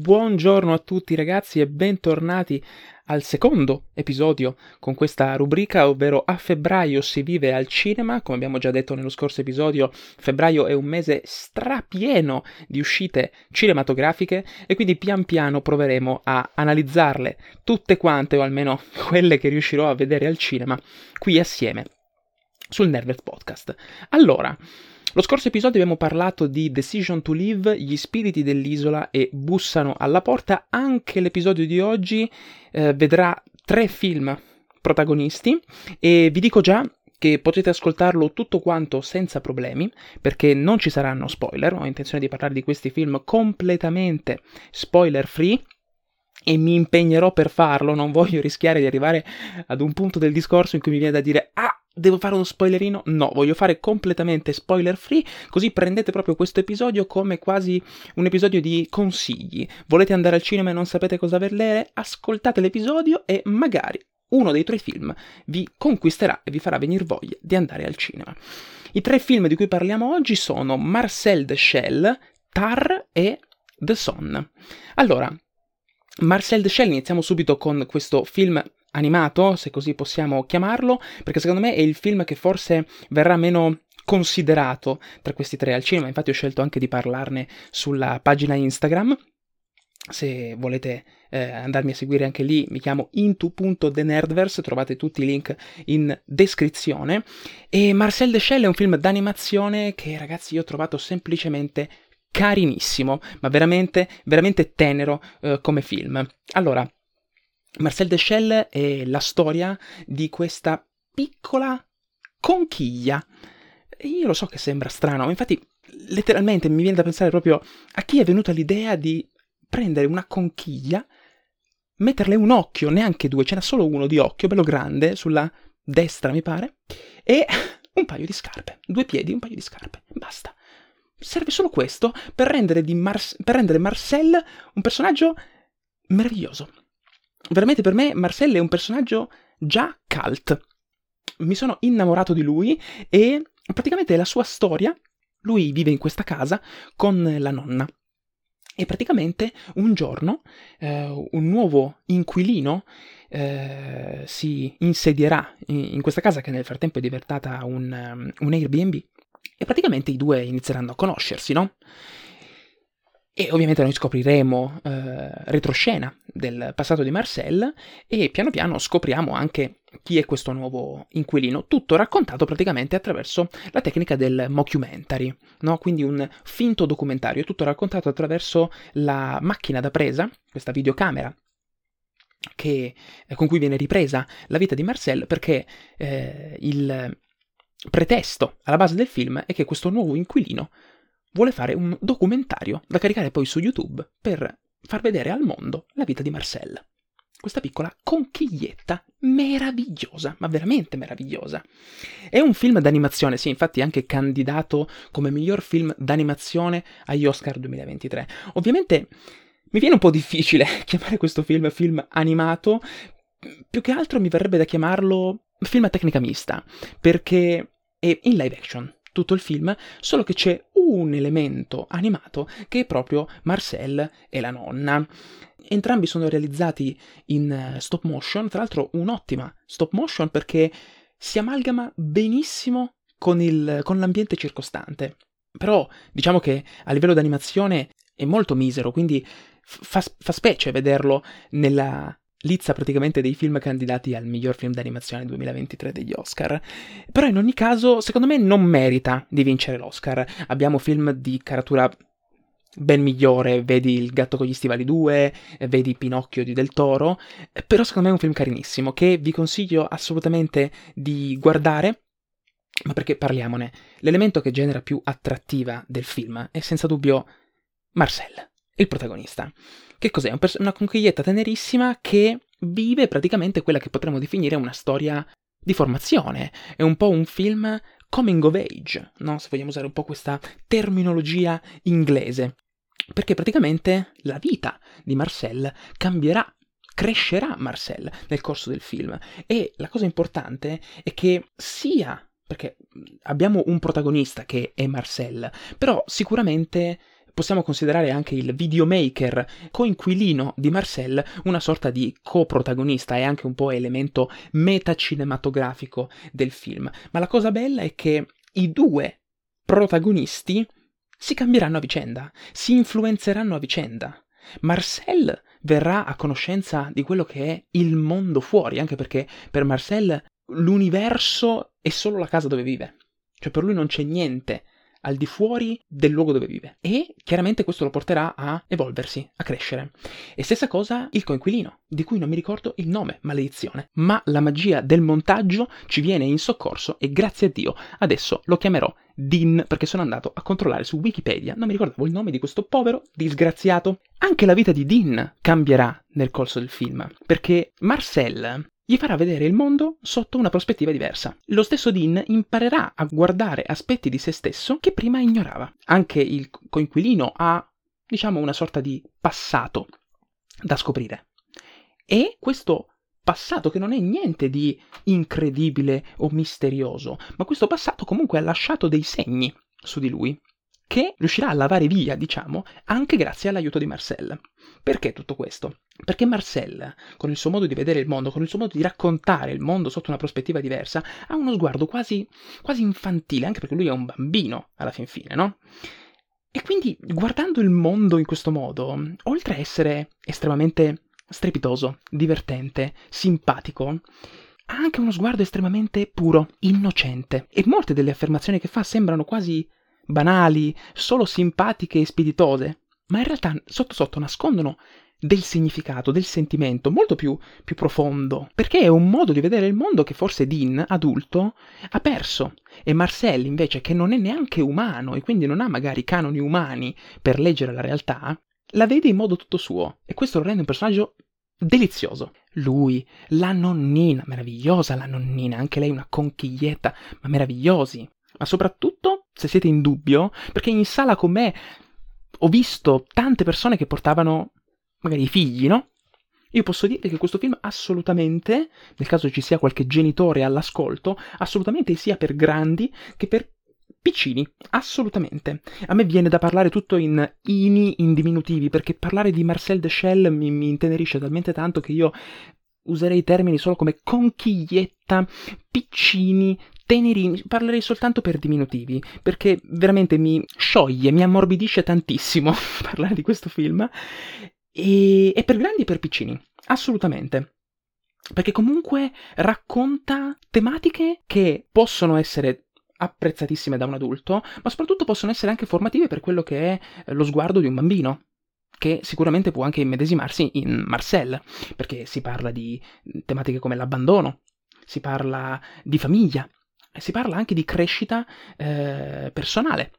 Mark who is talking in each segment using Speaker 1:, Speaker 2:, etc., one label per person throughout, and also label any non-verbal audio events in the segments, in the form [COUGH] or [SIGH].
Speaker 1: Buongiorno a tutti ragazzi e bentornati al secondo episodio con questa rubrica, ovvero a febbraio si vive al cinema. Come abbiamo già detto nello scorso episodio, febbraio è un mese strapieno di uscite cinematografiche e quindi pian piano proveremo a analizzarle tutte quante, o almeno [LAUGHS] quelle che riuscirò a vedere al cinema, qui assieme sul Nervet Podcast. Allora, lo scorso episodio abbiamo parlato di Decision to Live, gli spiriti dell'isola e bussano alla porta. Anche l'episodio di oggi eh, vedrà tre film protagonisti e vi dico già che potete ascoltarlo tutto quanto senza problemi, perché non ci saranno spoiler, ho intenzione di parlare di questi film completamente spoiler free e mi impegnerò per farlo, non voglio rischiare di arrivare ad un punto del discorso in cui mi viene da dire ah, Devo fare uno spoilerino? No, voglio fare completamente spoiler free, così prendete proprio questo episodio come quasi un episodio di consigli. Volete andare al cinema e non sapete cosa vedere? Ascoltate l'episodio e magari uno dei tre film vi conquisterà e vi farà venire voglia di andare al cinema. I tre film di cui parliamo oggi sono Marcel the Shell, Tar e The Son. Allora, Marcel the Shell iniziamo subito con questo film animato, se così possiamo chiamarlo, perché secondo me è il film che forse verrà meno considerato tra questi tre al cinema, infatti ho scelto anche di parlarne sulla pagina Instagram. Se volete eh, andarmi a seguire anche lì, mi chiamo into.thenerdverse, trovate tutti i link in descrizione. E Marcel the Shell è un film d'animazione che ragazzi io ho trovato semplicemente carinissimo, ma veramente, veramente tenero eh, come film. Allora, Marcel Deschelles è la storia di questa piccola conchiglia. Io lo so che sembra strano, ma infatti letteralmente mi viene da pensare proprio a chi è venuta l'idea di prendere una conchiglia, metterle un occhio, neanche due, ce n'è solo uno di occhio, bello grande, sulla destra mi pare, e [LAUGHS] un paio di scarpe, due piedi, un paio di scarpe, basta. Serve solo questo per rendere, Mar- per rendere Marcel un personaggio meraviglioso veramente per me Marcel è un personaggio già cult. Mi sono innamorato di lui e praticamente la sua storia, lui vive in questa casa con la nonna. E praticamente un giorno eh, un nuovo inquilino eh, si insedierà in, in, questa casa che nel frattempo è diventata un, um, un Airbnb e praticamente i due inizieranno a conoscersi, no? E ovviamente noi scopriremo eh, retroscena del passato di Marcel e piano piano scopriamo anche chi è questo nuovo inquilino, tutto raccontato praticamente attraverso la tecnica del mockumentary, no? quindi un finto documentario, tutto raccontato attraverso la macchina da presa, questa videocamera che, eh, con cui viene ripresa la vita di Marcel perché eh, il pretesto alla base del film è che questo nuovo inquilino vuole fare un documentario da caricare poi su YouTube per far vedere al mondo la vita di Marcel. Questa piccola conchiglietta meravigliosa, ma veramente meravigliosa. È un film d'animazione, sì, infatti è anche candidato come miglior film d'animazione agli Oscar 2023. Ovviamente mi viene un po' difficile [LAUGHS] chiamare questo film film animato, più che altro mi verrebbe da chiamarlo film a tecnica mista, perché è in live action tutto il film, solo che c'è un elemento animato che è proprio Marcel e la nonna. Entrambi sono realizzati in eh, stop motion, tra l'altro un'ottima stop motion perché si amalgama benissimo con, il, con l'ambiente circostante. Però diciamo che a livello di animazione è molto misero, quindi fa, fa specie vederlo nella, lizza praticamente dei film candidati al miglior film d'animazione 2023 degli Oscar. Però in ogni caso, secondo me non merita di vincere l'Oscar. Abbiamo film di caratura ben migliore, vedi Il gatto con gli stivali 2, vedi Pinocchio di Del Toro, però secondo me è un film carinissimo che vi consiglio assolutamente di guardare. Ma perché parliamone? L'elemento che genera più attrattiva del film è senza dubbio Marcel, il protagonista. Che cos'è? Una conchiglietta tenerissima che vive praticamente quella che potremmo definire una storia di formazione. È un po' un film coming of age, no? se vogliamo usare un po' questa terminologia inglese. Perché praticamente la vita di Marcel cambierà crescerà Marcel nel corso del film e la cosa importante è che sia perché abbiamo un protagonista che è Marcel, però sicuramente possiamo considerare anche il videomaker coinquilino di Marcel una sorta di coprotagonista e anche un po' elemento metacinematografico del film. Ma la cosa bella è che i due protagonisti si cambieranno a vicenda, si influenzeranno a vicenda. Marcel verrà a conoscenza di quello che è il mondo fuori, anche perché per Marcel l'universo è solo la casa dove vive. Cioè per lui non c'è niente al di fuori del luogo dove vive. E chiaramente questo lo porterà a evolversi, a crescere. E stessa cosa il coinquilino, di cui non mi ricordo il nome, maledizione. Ma la magia del montaggio ci viene in soccorso e grazie a Dio adesso lo chiamerò Dean perché sono andato a controllare su Wikipedia, non mi ricordavo il nome di questo povero disgraziato. Anche la vita di Dean cambierà nel corso del film, perché Marcel gli farà vedere il mondo sotto una prospettiva diversa. Lo stesso Dean imparerà a guardare aspetti di se stesso che prima ignorava. Anche il coinquilino ha, diciamo, una sorta di passato da scoprire. E questo passato che non è niente di incredibile o misterioso, ma questo passato comunque ha lasciato dei segni su di lui che riuscirà a lavare via, diciamo, anche grazie all'aiuto di Marcel. Perché tutto questo? Perché Marcel, con il suo modo di vedere il mondo, con il suo modo di raccontare il mondo sotto una prospettiva diversa, ha uno sguardo quasi, quasi infantile, anche perché lui è un bambino alla fin fine, no? E quindi, guardando il mondo in questo modo, oltre a essere estremamente strepitoso, divertente, simpatico, ha anche uno sguardo estremamente puro, innocente. E molte delle affermazioni che fa sembrano quasi banali, solo simpatiche e spiritose, ma in realtà sotto sotto nascondono del significato, del sentimento molto più, più, profondo, perché è un modo di vedere il mondo che forse Dean, adulto, ha perso. E Marcel, invece, che non è neanche umano e quindi non ha magari canoni umani per leggere la realtà, la vede in modo tutto suo. E questo lo rende un personaggio delizioso. Lui, la nonnina, meravigliosa la nonnina, anche lei una conchiglietta, ma meravigliosi. Ma soprattutto, se siete in dubbio, perché in sala con me ho visto tante persone che portavano magari i figli, no? Io posso dire che questo film assolutamente, nel caso ci sia qualche genitore all'ascolto, assolutamente sia per grandi che per piccini, assolutamente. A me viene da parlare tutto in ini in diminutivi, perché parlare di Marcel de Shell mi, mi intenerisce talmente tanto che io userei termini solo come conchiglietta, piccini, tenerini, parlerei soltanto per diminutivi, perché veramente mi scioglie, mi ammorbidisce tantissimo [LAUGHS] parlare di questo film, e, e per grandi e per piccini, assolutamente. Perché comunque racconta tematiche che possono essere apprezzatissime da un adulto, ma soprattutto possono essere anche formative per quello che è lo sguardo di un bambino che sicuramente può anche immedesimarsi in Marcel, perché si parla di tematiche come l'abbandono, si parla di famiglia, si parla anche di crescita eh, personale,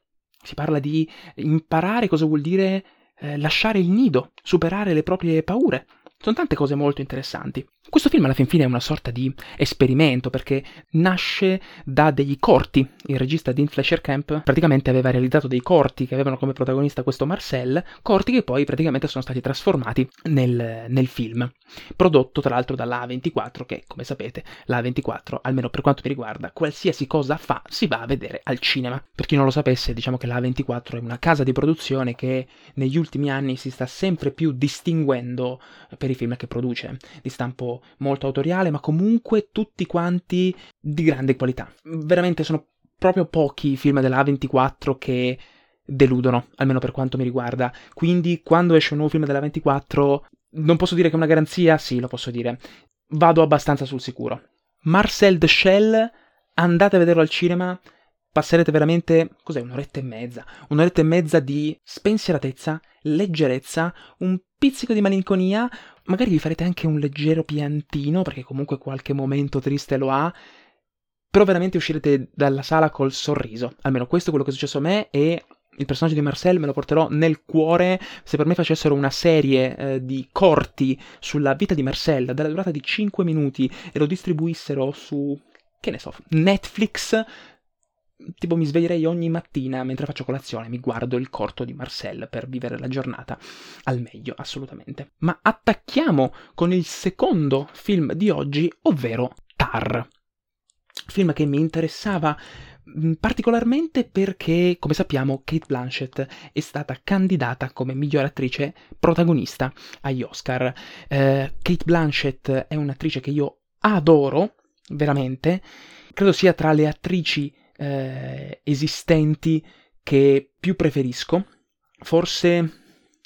Speaker 1: si parla di imparare cosa vuol dire eh, lasciare il nido, superare le proprie paure. Sono tante cose molto interessanti. Questo film alla fin fine è una sorta di esperimento perché nasce da dei corti. Il regista Dean Fletcher Camp praticamente aveva realizzato dei corti che avevano come protagonista questo Marcel, corti che poi praticamente sono stati trasformati nel, nel film. Prodotto tra l'altro dalla A24 che, come sapete, la A24, almeno per quanto mi riguarda, qualsiasi cosa fa si va a vedere al cinema. Per chi non lo sapesse, diciamo che la A24 è una casa di produzione che negli ultimi anni si sta sempre più distinguendo per i film che produce, di stampo molto autoriale, ma comunque tutti quanti di grande qualità. Veramente sono proprio pochi i film della A24 che deludono, almeno per quanto mi riguarda. Quindi quando esce un nuovo film della a 24 non posso dire che è una garanzia, sì, lo posso dire. Vado abbastanza sul sicuro. Marcel de Shell, andate a vederlo al cinema, passerete veramente, cos'è, un'oretta e mezza? Un'oretta e mezza di spensieratezza, leggerezza, un pizzico di malinconia, magari vi farete anche un leggero piantino, perché comunque qualche momento triste lo ha, però veramente uscirete dalla sala col sorriso. Almeno questo è quello che è successo a me e il personaggio di Marcel me lo porterò nel cuore se per me facessero una serie eh, di corti sulla vita di Marcel dalla durata di 5 minuti e lo distribuissero su, che ne so, Netflix tipo mi sveglierei ogni mattina mentre faccio colazione, mi guardo il corto di Marcel per vivere la giornata al meglio, assolutamente. Ma attacchiamo con il secondo film di oggi, ovvero Tar. Film che mi interessava mm, particolarmente perché, come sappiamo, Kate Blanchett è stata candidata come miglior attrice protagonista agli Oscar. Eh, Kate Blanchett è un'attrice che io adoro, veramente, credo sia tra le attrici eh, esistenti che più preferisco, forse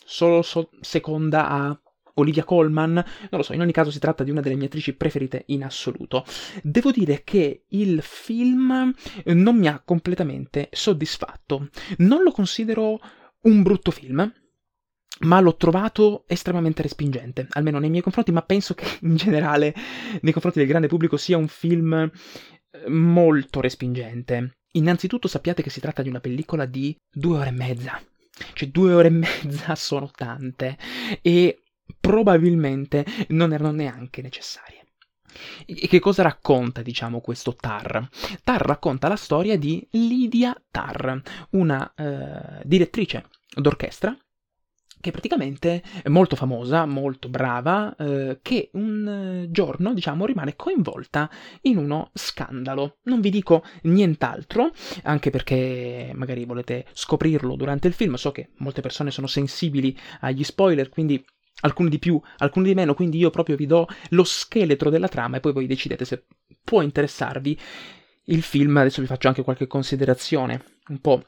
Speaker 1: solo so- seconda a Olivia Colman, non lo so, in ogni caso si tratta di una delle mie attrici preferite in assoluto. Devo dire che il film non mi ha completamente soddisfatto. Non lo considero un brutto film, ma l'ho trovato estremamente respingente, almeno nei miei confronti, ma penso che in generale nei confronti del grande pubblico sia un film molto respingente. Innanzitutto sappiate che si tratta di una pellicola di due ore e mezza. Cioè, due ore e mezza [LAUGHS] sono tante. E probabilmente non erano neanche necessarie. E che cosa racconta, diciamo, questo Tar? Tar racconta la storia di Lydia Tar, una eh, direttrice d'orchestra che praticamente è molto famosa, molto brava, eh, che un giorno, diciamo, rimane coinvolta in uno scandalo. Non vi dico nient'altro, anche perché magari volete scoprirlo durante il film, so che molte persone sono sensibili agli spoiler, quindi alcuni di più, alcuni di meno, quindi io proprio vi do lo scheletro della trama e poi voi decidete se può interessarvi il film. Adesso vi faccio anche qualche considerazione un po'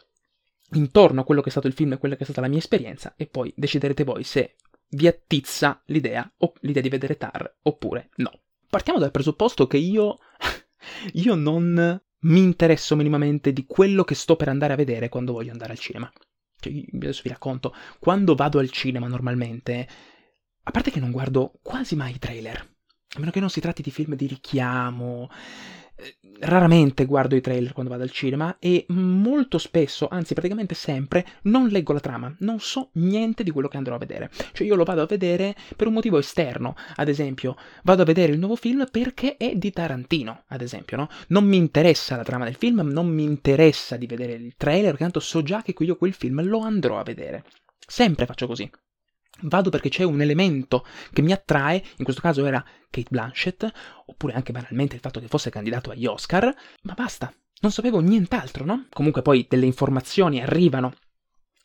Speaker 1: intorno a quello che è stato il film e quella che è stata la mia esperienza e poi deciderete voi se vi attizza l'idea, o l'idea di vedere Tar oppure no. Partiamo dal presupposto che io, [LAUGHS] io non mi interesso minimamente di quello che sto per andare a vedere quando voglio andare al cinema. Cioè, adesso vi racconto, quando vado al cinema normalmente a parte che non guardo quasi mai i trailer, a meno che non si tratti di film di richiamo. Eh, raramente guardo i trailer quando vado al cinema e molto spesso, anzi praticamente sempre, non leggo la trama, non so niente di quello che andrò a vedere. Cioè io lo vado a vedere per un motivo esterno, ad esempio, vado a vedere il nuovo film perché è di Tarantino, ad esempio, no? Non mi interessa la trama del film, non mi interessa di vedere il trailer, tanto so già che io quel film lo andrò a vedere. Sempre faccio così. Vado perché c'è un elemento che mi attrae, in questo caso era Kate Blanchett, oppure anche banalmente il fatto che fosse candidato agli Oscar, ma basta, non sapevo nient'altro, no? Comunque poi delle informazioni arrivano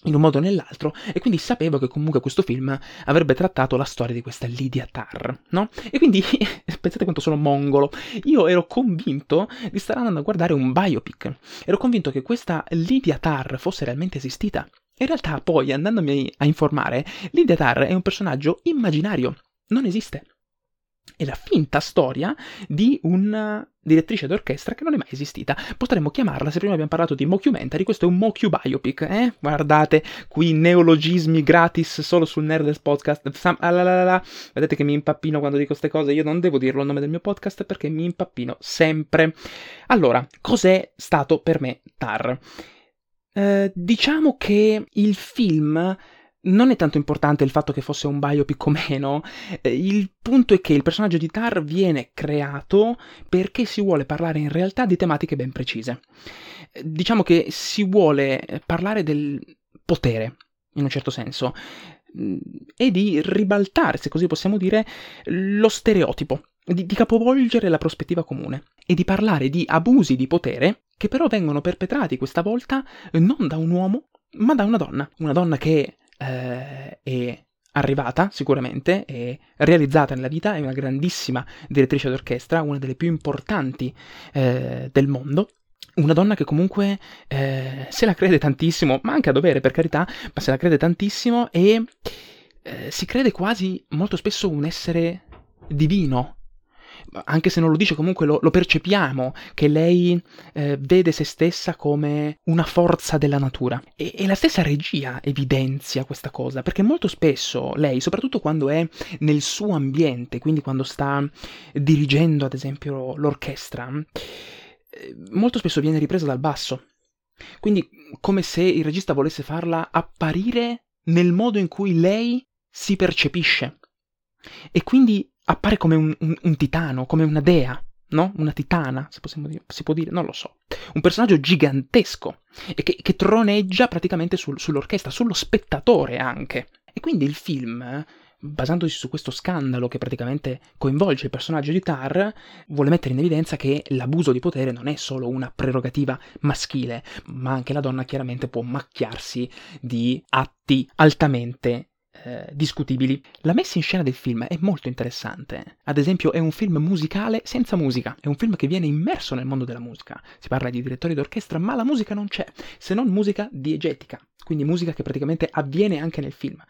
Speaker 1: in un modo o nell'altro, e quindi sapevo che comunque questo film avrebbe trattato la storia di questa Lydia Tarr, no? E quindi [LAUGHS] pensate quanto sono mongolo. Io ero convinto di stare andando a guardare un biopic. Ero convinto che questa Lydia Tarr fosse realmente esistita. In realtà poi, andandomi a informare, Lydia Tarr è un personaggio immaginario, non esiste. È la finta storia di una direttrice d'orchestra che non è mai esistita. Potremmo chiamarla, se prima abbiamo parlato di mockumentary, questo è un mocu biopic, eh? Guardate, qui neologismi gratis solo sul Nerders Podcast. Ah, Vedete che mi impappino quando dico queste cose, io non devo dirlo il nome del mio podcast perché mi impappino sempre. Allora, cos'è stato per me Tar? Eh, diciamo che il film non è tanto importante il fatto che fosse un biopic o meno, eh, il punto è che il personaggio di Tar viene creato perché si vuole parlare in realtà di tematiche ben precise. Eh, diciamo che si vuole parlare del potere, in un certo senso, mm, e di ribaltare, se così possiamo dire, lo stereotipo, di, di capovolgere la prospettiva comune e di parlare di abusi di potere che però vengono perpetrati questa volta non da un uomo, ma da una donna. Una donna che eh, è arrivata sicuramente, è realizzata nella vita, è una grandissima direttrice d'orchestra, una delle più importanti eh, del mondo. Una donna che comunque eh, se la crede tantissimo, ma anche a dovere per carità, ma se la crede tantissimo e eh, si crede quasi molto spesso un essere divino, anche se non lo dice, comunque lo, lo percepiamo, che lei eh, vede se stessa come una forza della natura. E, e, la stessa regia evidenzia questa cosa, perché molto spesso lei, soprattutto quando è nel suo ambiente, quindi quando sta dirigendo ad esempio l'orchestra, eh, molto spesso viene ripresa dal basso. Quindi come se il regista volesse farla apparire nel modo in cui lei si percepisce. E quindi appare come un, un, un titano, come una dea, no? Una titana, se dire, si può dire, non lo so. Un personaggio gigantesco e che, che troneggia praticamente sul, sull'orchestra, sullo spettatore anche. E quindi il film basandosi su questo scandalo che praticamente coinvolge il personaggio di Tar, vuole mettere in evidenza che l'abuso di potere non è solo una prerogativa maschile, ma anche la donna chiaramente può macchiarsi di atti altamente eh, discutibili. La messa in scena del film è molto interessante. Ad esempio, è un film musicale senza musica, è un film che viene immerso nel mondo della musica. Si parla di direttori d'orchestra, ma la musica non c'è, se non musica diegetica, quindi musica che praticamente avviene anche nel film.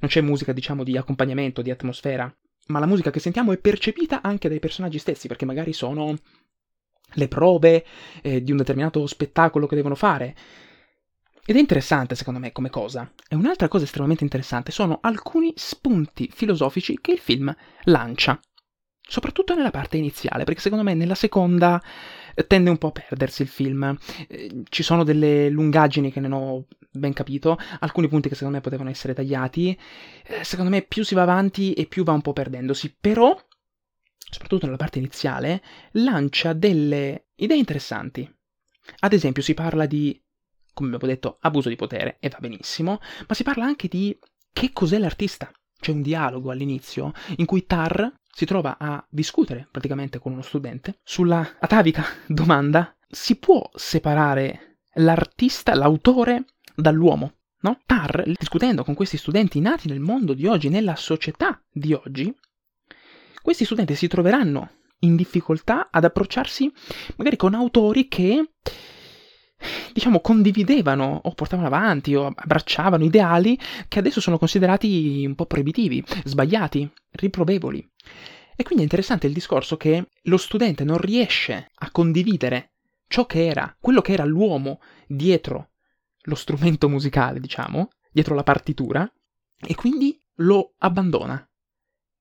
Speaker 1: Non c'è musica, diciamo, di accompagnamento, di atmosfera, ma la musica che sentiamo è percepita anche dai personaggi stessi, perché magari sono le prove eh, di un determinato spettacolo che devono fare. Ed è interessante secondo me come cosa. E un'altra cosa estremamente interessante sono alcuni spunti filosofici che il film lancia. Soprattutto nella parte iniziale, perché secondo me nella seconda eh, tende un po' a perdersi il film. Eh, ci sono delle lungaggini che non ho ben capito, alcuni punti che secondo me potevano essere tagliati. Eh, secondo me più si va avanti e più va un po' perdendosi, però, soprattutto nella parte iniziale, lancia delle idee interessanti. Ad esempio si parla di come abbiamo detto, abuso di potere, e va benissimo, ma si parla anche di che cos'è l'artista. C'è un dialogo all'inizio in cui Tar si trova a discutere praticamente con uno studente sulla atavica domanda si può separare l'artista, l'autore, dall'uomo? No? Tar, discutendo con questi studenti nati nel mondo di oggi, nella società di oggi, questi studenti si troveranno in difficoltà ad approcciarsi magari con autori che diciamo, condividevano o portavano avanti o abbracciavano ideali che adesso sono considerati un po' proibitivi, sbagliati, riprovevoli. E quindi è interessante il discorso che lo studente non riesce a condividere ciò che era, quello che era l'uomo dietro lo strumento musicale, diciamo, dietro la partitura, e quindi lo abbandona,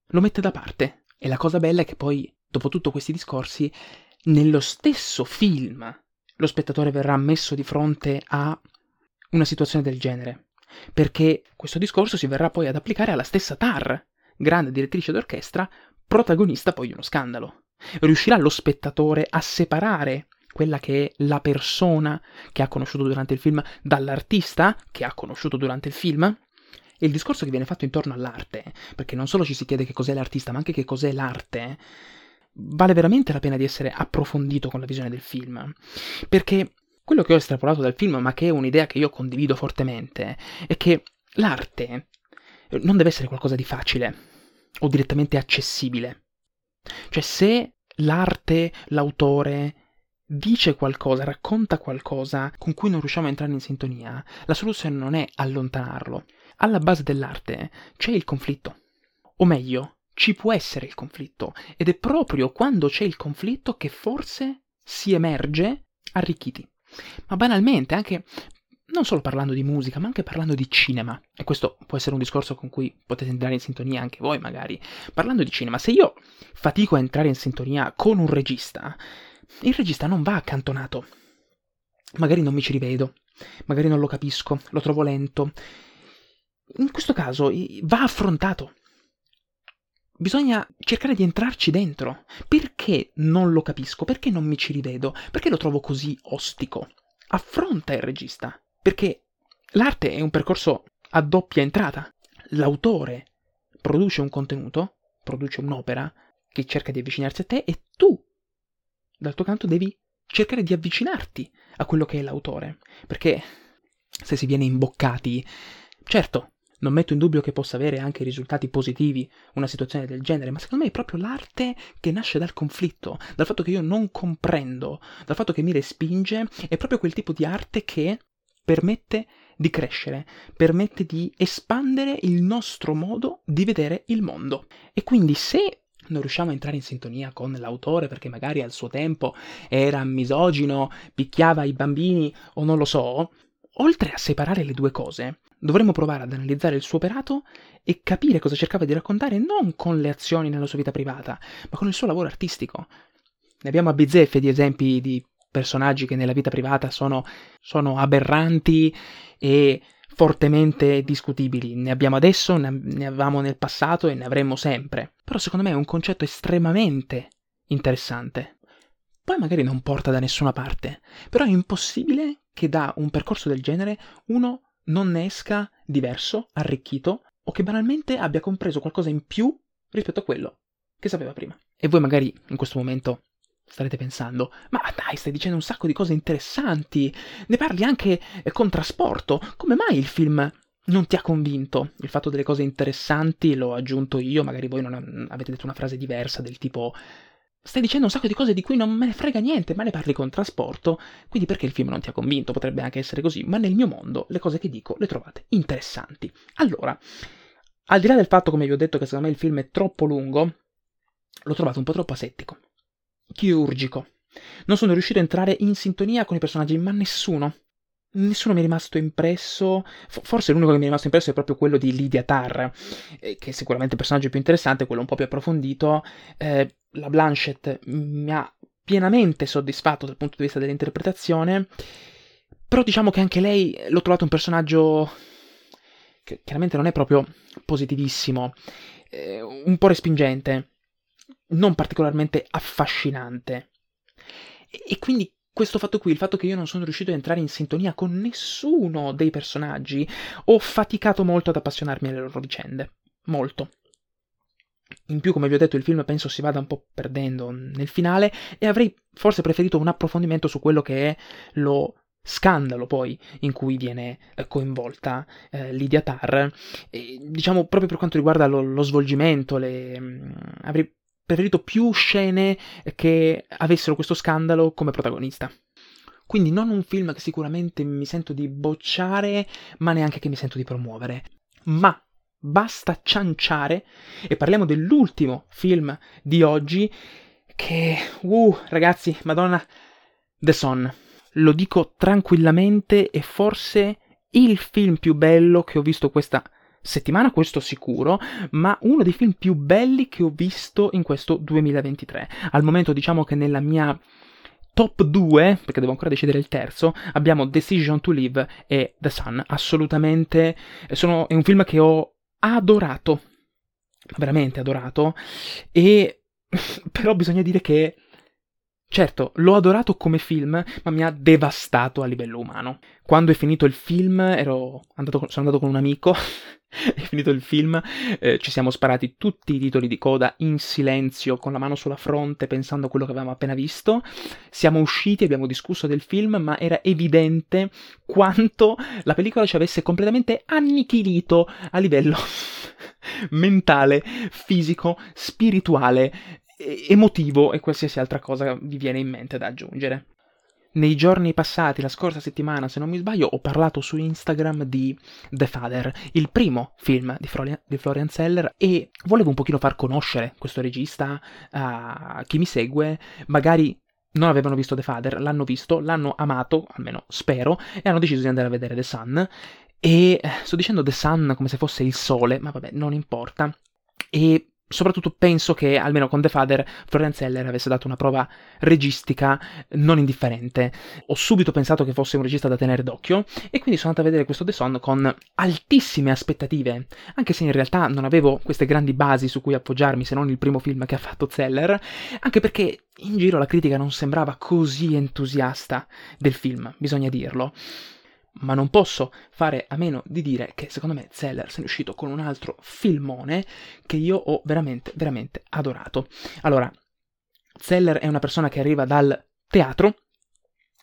Speaker 1: lo mette da parte. E la cosa bella è che poi, dopo tutti questi discorsi, nello stesso film lo spettatore verrà messo di fronte a una situazione del genere, perché questo discorso si verrà poi ad applicare alla stessa Tar, grande direttrice d'orchestra, protagonista poi di uno scandalo. Riuscirà lo spettatore a separare quella che è la persona che ha conosciuto durante il film dall'artista che ha conosciuto durante il film? E il discorso che viene fatto intorno all'arte, perché non solo ci si chiede che cos'è l'artista, ma anche che cos'è l'arte, vale veramente la pena di essere approfondito con la visione del film. Perché quello che ho estrapolato dal film, ma che è un'idea che io condivido fortemente, è che l'arte non deve essere qualcosa di facile o direttamente accessibile. Cioè se l'arte, l'autore dice qualcosa, racconta qualcosa con cui non riusciamo a entrare in sintonia, la soluzione non è allontanarlo. Alla base dell'arte c'è il conflitto. O meglio, ci può essere il conflitto ed è proprio quando c'è il conflitto che forse si emerge arricchiti. Ma banalmente, anche non solo parlando di musica, ma anche parlando di cinema, e questo può essere un discorso con cui potete entrare in sintonia anche voi magari, parlando di cinema, se io fatico a entrare in sintonia con un regista, il regista non va accantonato. Magari non mi ci rivedo, magari non lo capisco, lo trovo lento. In questo caso va affrontato, Bisogna cercare di entrarci dentro. Perché non lo capisco? Perché non mi ci rivedo? Perché lo trovo così ostico? Affronta il regista. Perché l'arte è un percorso a doppia entrata. L'autore produce un contenuto, produce un'opera che cerca di avvicinarsi a te e tu, dal tuo canto, devi cercare di avvicinarti a quello che è l'autore. Perché se si viene imboccati, certo, non metto in dubbio che possa avere anche risultati positivi una situazione del genere, ma secondo me è proprio l'arte che nasce dal conflitto, dal fatto che io non comprendo, dal fatto che mi respinge, è proprio quel tipo di arte che permette di crescere, permette di espandere il nostro modo di vedere il mondo. E quindi se non riusciamo a entrare in sintonia con l'autore perché magari al suo tempo era misogino, picchiava i bambini o non lo so, oltre a separare le due cose, Dovremmo provare ad analizzare il suo operato e capire cosa cercava di raccontare non con le azioni nella sua vita privata, ma con il suo lavoro artistico. Ne abbiamo a bizzeffe di esempi di personaggi che nella vita privata sono, sono aberranti e fortemente discutibili. Ne abbiamo adesso, ne avevamo nel passato e ne avremo sempre. Però secondo me è un concetto estremamente interessante. Poi magari non porta da nessuna parte, però è impossibile che da un percorso del genere uno non ne esca diverso, arricchito o che banalmente abbia compreso qualcosa in più rispetto a quello che sapeva prima. E voi magari in questo momento starete pensando, ma dai, stai dicendo un sacco di cose interessanti, ne parli anche eh, con trasporto, come mai il film non ti ha convinto? Il fatto delle cose interessanti l'ho aggiunto io, magari voi non avete detto una frase diversa del tipo stai dicendo un sacco di cose di cui non me ne frega niente, ma ne parli con trasporto, quindi perché il film non ti ha convinto? Potrebbe anche essere così, ma nel mio mondo le cose che dico le trovate interessanti. Allora, al di là del fatto, come vi ho detto, che secondo me il film è troppo lungo, l'ho trovato un po' troppo asettico, chirurgico. Non sono riuscito a entrare in sintonia con i personaggi, ma nessuno. Nessuno mi è rimasto impresso. Forse l'unico che mi è rimasto impresso è proprio quello di Lydia Tarr, eh, che è sicuramente il personaggio più interessante, quello un po' più approfondito. Eh, la Blanchett mi ha pienamente soddisfatto dal punto di vista dell'interpretazione. Però diciamo che anche lei l'ho trovato un personaggio che chiaramente non è proprio positivissimo, eh, un po' respingente, non particolarmente affascinante. E, e quindi questo fatto qui, il fatto che io non sono riuscito a entrare in sintonia con nessuno dei personaggi, ho faticato molto ad appassionarmi alle loro vicende. Molto. In più, come vi ho detto, il film penso si vada un po' perdendo nel finale e avrei forse preferito un approfondimento su quello che è lo scandalo poi in cui viene eh, coinvolta eh, Lydia Tarr. E, diciamo proprio per quanto riguarda lo, lo svolgimento, le, mh, mm, avrei preferito più scene che avessero questo scandalo come protagonista. Quindi non un film che sicuramente mi sento di bocciare, ma neanche che mi sento di promuovere. Ma basta cianciare e parliamo dell'ultimo film di oggi che, uh, ragazzi, madonna, The Son. Lo dico tranquillamente, è forse il film più bello che ho visto questa settimana, questo sicuro, ma uno dei film più belli che ho visto in questo 2023. Al momento diciamo che nella mia top 2, perché devo ancora decidere il terzo, abbiamo Decision to Live e The Sun. Assolutamente, sono, è un film che ho adorato, veramente adorato, e [LAUGHS] però bisogna dire che Certo, l'ho adorato come film, ma mi ha devastato a livello umano. Quando è finito il film, ero andato, sono andato con un amico, [LAUGHS] è finito il film, eh, ci siamo sparati tutti i titoli di coda in silenzio, con la mano sulla fronte, pensando a quello che avevamo appena visto. Siamo usciti, abbiamo discusso del film, ma era evidente quanto la pellicola ci avesse completamente annichilito a livello [LAUGHS] mentale, fisico, spirituale emotivo e qualsiasi altra cosa vi viene in mente da aggiungere. Nei giorni passati, la scorsa settimana, se non mi sbaglio, ho parlato su Instagram di The Father, il primo film di, Florian, di Florian Zeller, e volevo un pochino far conoscere questo regista a chi mi segue, magari non avevano visto The Father, l'hanno visto, l'hanno amato, almeno spero, e hanno deciso di andare a vedere The Sun. E eh, sto dicendo The Sun come se fosse il sole, ma vabbè, non importa. E soprattutto penso che almeno con The Father Florian Zeller avesse dato una prova registica non indifferente. Ho subito pensato che fosse un regista da tenere d'occhio e quindi sono andato a vedere questo The Son con altissime aspettative, anche se in realtà non avevo queste grandi basi su cui appoggiarmi se non il primo film che ha fatto Zeller, anche perché in giro la critica non sembrava così entusiasta del film, bisogna dirlo ma non posso fare a meno di dire che secondo me Zeller se è uscito con un altro filmone che io ho veramente, veramente adorato. Allora, Zeller è una persona che arriva dal teatro,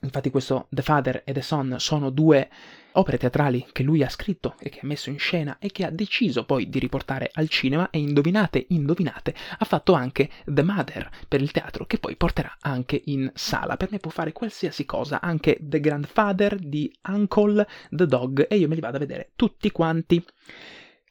Speaker 1: infatti questo The Father e The Son sono due opere teatrali che lui ha scritto e che ha messo in scena e che ha deciso poi di riportare al cinema e indovinate, indovinate, ha fatto anche The Mother per il teatro che poi porterà anche in sala. Per me può fare qualsiasi cosa, anche The Grandfather di Uncle The Dog e io me li vado a vedere tutti quanti.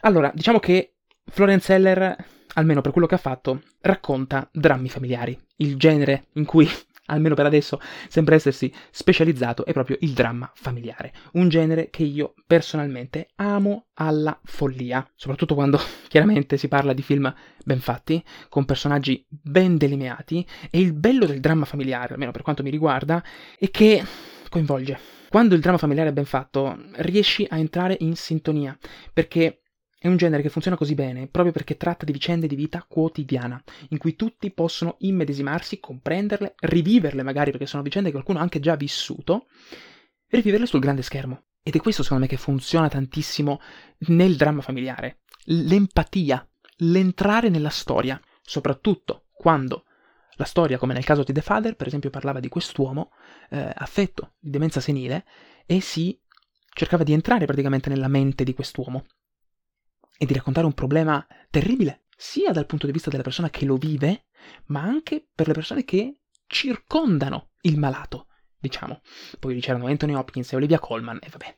Speaker 1: Allora, diciamo che Florian Zeller, almeno per quello che ha fatto, racconta drammi familiari, il genere in cui almeno per adesso, sembra essersi specializzato è proprio il dramma familiare, un genere che io personalmente amo alla follia, soprattutto quando [LAUGHS] chiaramente si parla di film ben fatti, con personaggi ben delineati e il bello del dramma familiare, almeno per quanto mi riguarda, è che coinvolge. Quando il dramma familiare è ben fatto, riesci a entrare in sintonia, perché è un genere che funziona così bene proprio perché tratta di vicende di vita quotidiana, in cui tutti possono immedesimarsi, comprenderle, riviverle magari perché sono vicende che qualcuno ha anche già vissuto, e riviverle sul grande schermo. Ed è questo secondo me che funziona tantissimo nel dramma familiare. l'empatia, l'entrare nella storia, soprattutto quando la storia, come nel caso di The Father, per esempio, parlava di quest'uomo eh, affetto di demenza senile e si cercava di entrare praticamente nella mente di quest'uomo e di raccontare un problema terribile, sia dal punto di vista della persona che lo vive, ma anche per le persone che circondano il malato, diciamo. Poi c'erano Anthony Hopkins e Olivia Colman, e vabbè.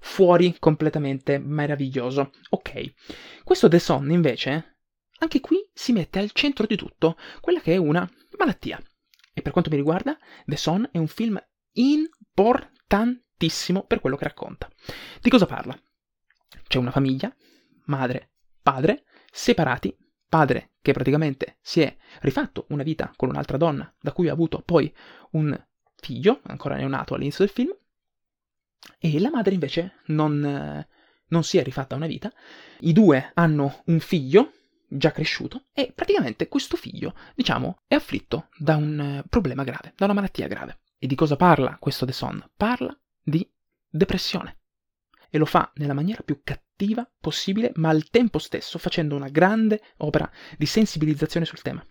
Speaker 1: Fuori completamente meraviglioso. Ok. Questo The Son, invece, anche qui si mette al centro di tutto quella che è una malattia. E per quanto mi riguarda, The Son è un film importantissimo per quello che racconta. Di cosa parla? C'è una famiglia, madre, padre, separati, padre che praticamente si è rifatto una vita con un'altra donna, da cui ha avuto poi un figlio, ancora neonato all'inizio del film, e la madre invece non, non si è rifatta una vita. I due hanno un figlio già cresciuto e praticamente questo figlio, diciamo, è afflitto da un problema grave, da una malattia grave. E di cosa parla questo The Son? Parla di depressione. E lo fa nella maniera più cattiva possibile, ma al tempo stesso facendo una grande opera di sensibilizzazione sul tema.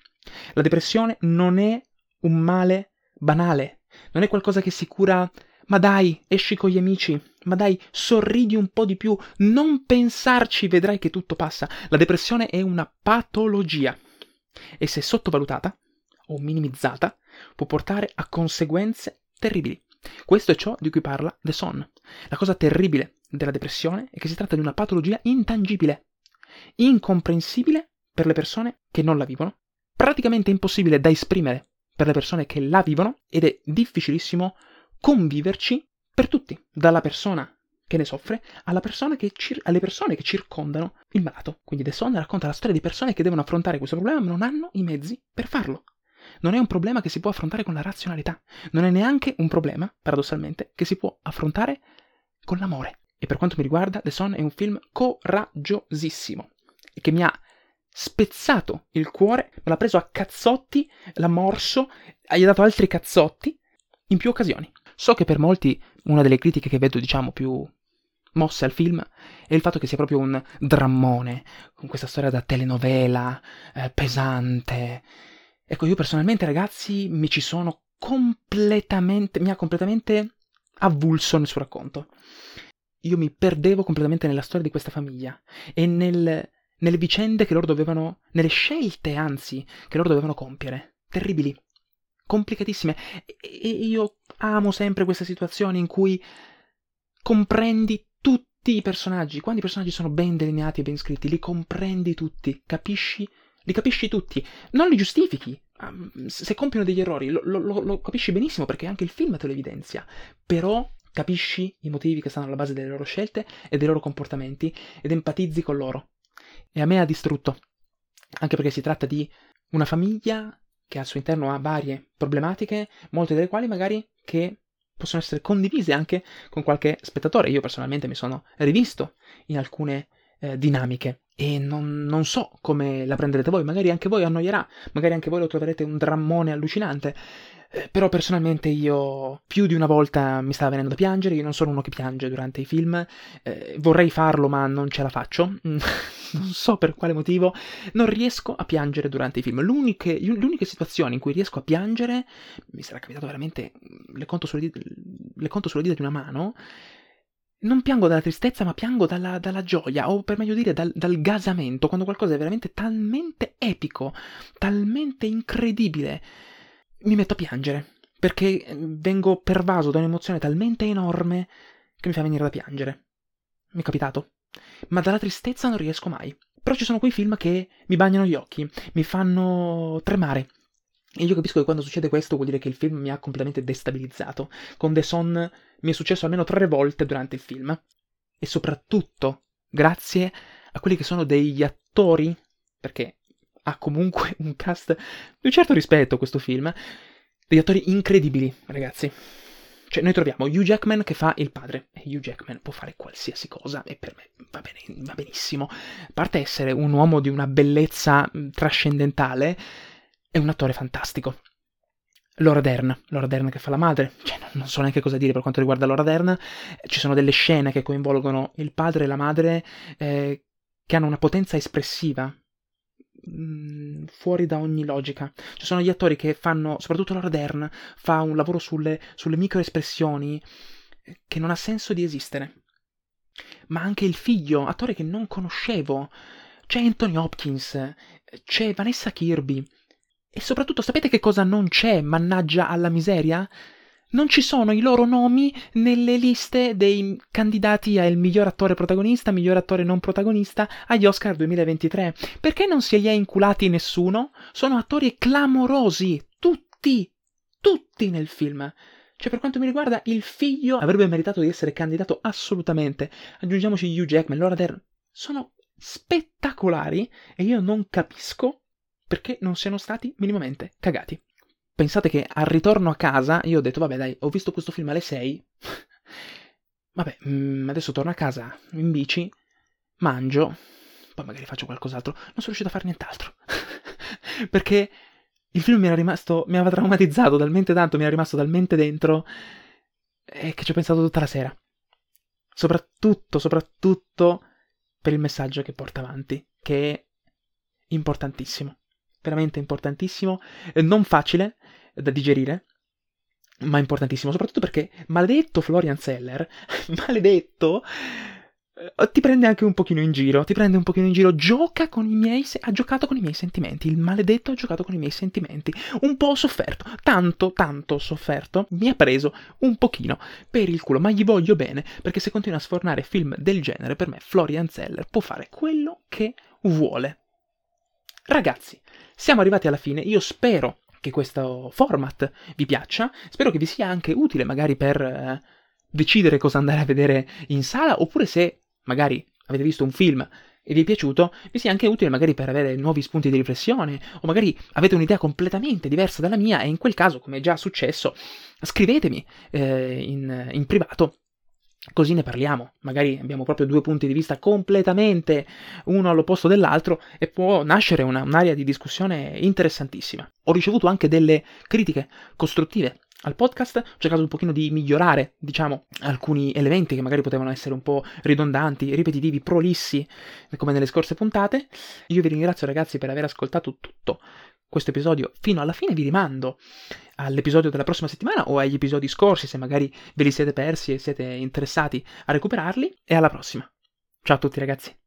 Speaker 1: La depressione non è un male banale, non è qualcosa che si cura ma dai, esci con gli amici, ma dai, sorridi un po' di più, non pensarci, vedrai che tutto passa. La depressione è una patologia e se sottovalutata o minimizzata può portare a conseguenze terribili. Questo è ciò di cui parla The Son. La cosa terribile della depressione è che si tratta di una patologia intangibile, incomprensibile per le persone che non la vivono, praticamente impossibile da esprimere per le persone che la vivono ed è difficilissimo conviverci per tutti, dalla persona che ne soffre persona che cir- alle persone che circondano il malato. Quindi The Son racconta la storia di persone che devono affrontare questo problema ma non hanno i mezzi per farlo. Non è un problema che si può affrontare con la razionalità, non è neanche un problema, paradossalmente, che si può affrontare con l'amore. E per quanto mi riguarda, The Son è un film coraggiosissimo che mi ha spezzato il cuore, me l'ha preso a cazzotti, l'ha morso, gli ha dato altri cazzotti in più occasioni. So che per molti una delle critiche che vedo, diciamo, più mosse al film è il fatto che sia proprio un drammone, con questa storia da telenovela, eh, pesante. Ecco, io personalmente, ragazzi, mi ci sono completamente, mi ha completamente avulso nel suo racconto. Io mi perdevo completamente nella storia di questa famiglia e nel, nelle vicende che loro dovevano, nelle scelte, anzi, che loro dovevano compiere. Terribili complicatissime. E io amo sempre queste situazioni in cui comprendi tutti i personaggi. Quando i personaggi sono ben delineati e ben scritti, li comprendi tutti, capisci? Li capisci tutti, non li giustifichi. Se compiono degli errori, lo, lo, lo capisci benissimo perché anche il film te lo evidenzia. Però capisci i motivi che stanno alla base delle loro scelte e dei loro comportamenti ed empatizzi con loro. E a me ha distrutto. Anche perché si tratta di una famiglia che al suo interno ha varie problematiche, molte delle quali magari che possono essere condivise anche con qualche spettatore. Io personalmente mi sono rivisto in alcune eh, dinamiche e non, non, so come la prenderete voi, magari anche voi annoierà, magari anche voi lo troverete un drammone allucinante. Eh, però personalmente io più di una volta mi stava venendo da piangere, io non sono uno che piange durante i film, eh, vorrei farlo ma non ce la faccio, [LAUGHS] non so per quale motivo, non riesco a piangere durante i film. L'uniche, le uniche in cui riesco a piangere, mi sarà capitato veramente, le conto sulle dita, le conto sulle dita di una mano, non piango dalla tristezza, ma piango dalla, dalla gioia, o per meglio dire dal, dal, gasamento, quando qualcosa è veramente talmente epico, talmente incredibile, mi metto a piangere, perché eh, vengo pervaso da un'emozione talmente enorme che mi fa venire da piangere. Mi è capitato. Ma dalla tristezza non riesco mai. Però ci sono quei film che mi bagnano gli occhi, mi fanno tremare. E io capisco che quando succede questo vuol dire che il film mi ha completamente destabilizzato. Con The Son mi è successo almeno tre volte durante il film. E soprattutto grazie a quelli che sono degli attori, perché ha comunque [LAUGHS] un cast di un certo rispetto questo film, degli attori incredibili, ragazzi. Cioè, noi troviamo Hugh Jackman che fa il padre. E Hugh Jackman può fare qualsiasi cosa e per me va, bene, va benissimo. A parte essere un uomo di una bellezza trascendentale, è un attore fantastico. Laura Dern, Laura Dern che fa la madre, cioè, non so neanche cosa dire per quanto riguarda Laura Dern, ci sono delle scene che coinvolgono il padre e la madre eh, che hanno una potenza espressiva mm, fuori da ogni logica. Ci sono gli attori che fanno, soprattutto Laura Dern, fa un lavoro sulle, sulle microespressioni che non ha senso di esistere. Ma anche il figlio, attore che non conoscevo. C'è Anthony Hopkins, c'è Vanessa Kirby. E soprattutto sapete che cosa non c'è, mannaggia alla miseria? Non ci sono i loro nomi nelle liste dei candidati al miglior attore protagonista, miglior attore non protagonista agli Oscar 2023. Perché non se li è inculati nessuno? Sono attori clamorosi, tutti, tutti nel film. Cioè, per quanto mi riguarda, il figlio avrebbe meritato di essere candidato assolutamente. Aggiungiamoci Hugh Jackman, Laura Dern. Sono spettacolari e io non capisco perché non siano stati minimamente cagati pensate che al ritorno a casa io ho detto, vabbè dai, ho visto questo film alle 6, [LAUGHS] vabbè, mm, adesso torno a casa in bici, mangio, poi magari faccio qualcos'altro, non sono riuscito a fare nient'altro. [LAUGHS] Perché il film mi era rimasto, mi aveva traumatizzato talmente tanto, mi era rimasto talmente dentro, eh, che ci ho pensato tutta la sera. Soprattutto, soprattutto per il messaggio che porta avanti, che è importantissimo veramente importantissimo, eh, non facile da digerire, ma importantissimo, soprattutto perché maledetto Florian Zeller, [LAUGHS] maledetto, eh, ti prende anche un pochino in giro, ti prende un pochino in giro, gioca con i miei, ha giocato con i miei sentimenti, il maledetto ha giocato con i miei sentimenti, un po' sofferto, tanto, tanto sofferto, mi ha preso un pochino per il culo, ma gli voglio bene, perché se continua a sfornare film del genere, per me Florian Zeller può fare quello che vuole. Ragazzi, siamo arrivati alla fine, io spero che questo format vi piaccia, spero che vi sia anche utile magari per eh, decidere cosa andare a vedere in sala, oppure se magari avete visto un film e vi è piaciuto, vi sia anche utile magari per avere nuovi spunti di riflessione, o magari avete un'idea completamente diversa dalla mia e in quel caso, come è già successo, scrivetemi eh, in, in privato Così ne parliamo, magari abbiamo proprio due punti di vista completamente uno all'opposto dell'altro e può nascere una, un'area di discussione interessantissima. Ho ricevuto anche delle critiche costruttive al podcast, ho cercato un pochino di migliorare, diciamo, alcuni elementi che magari potevano essere un po' ridondanti, ripetitivi, prolissi, come nelle scorse puntate. Io vi ringrazio ragazzi per aver ascoltato tutto questo episodio fino alla fine, vi rimando all'episodio della prossima settimana o agli episodi scorsi se magari ve li siete persi e siete interessati a recuperarli e alla prossima. Ciao a tutti ragazzi.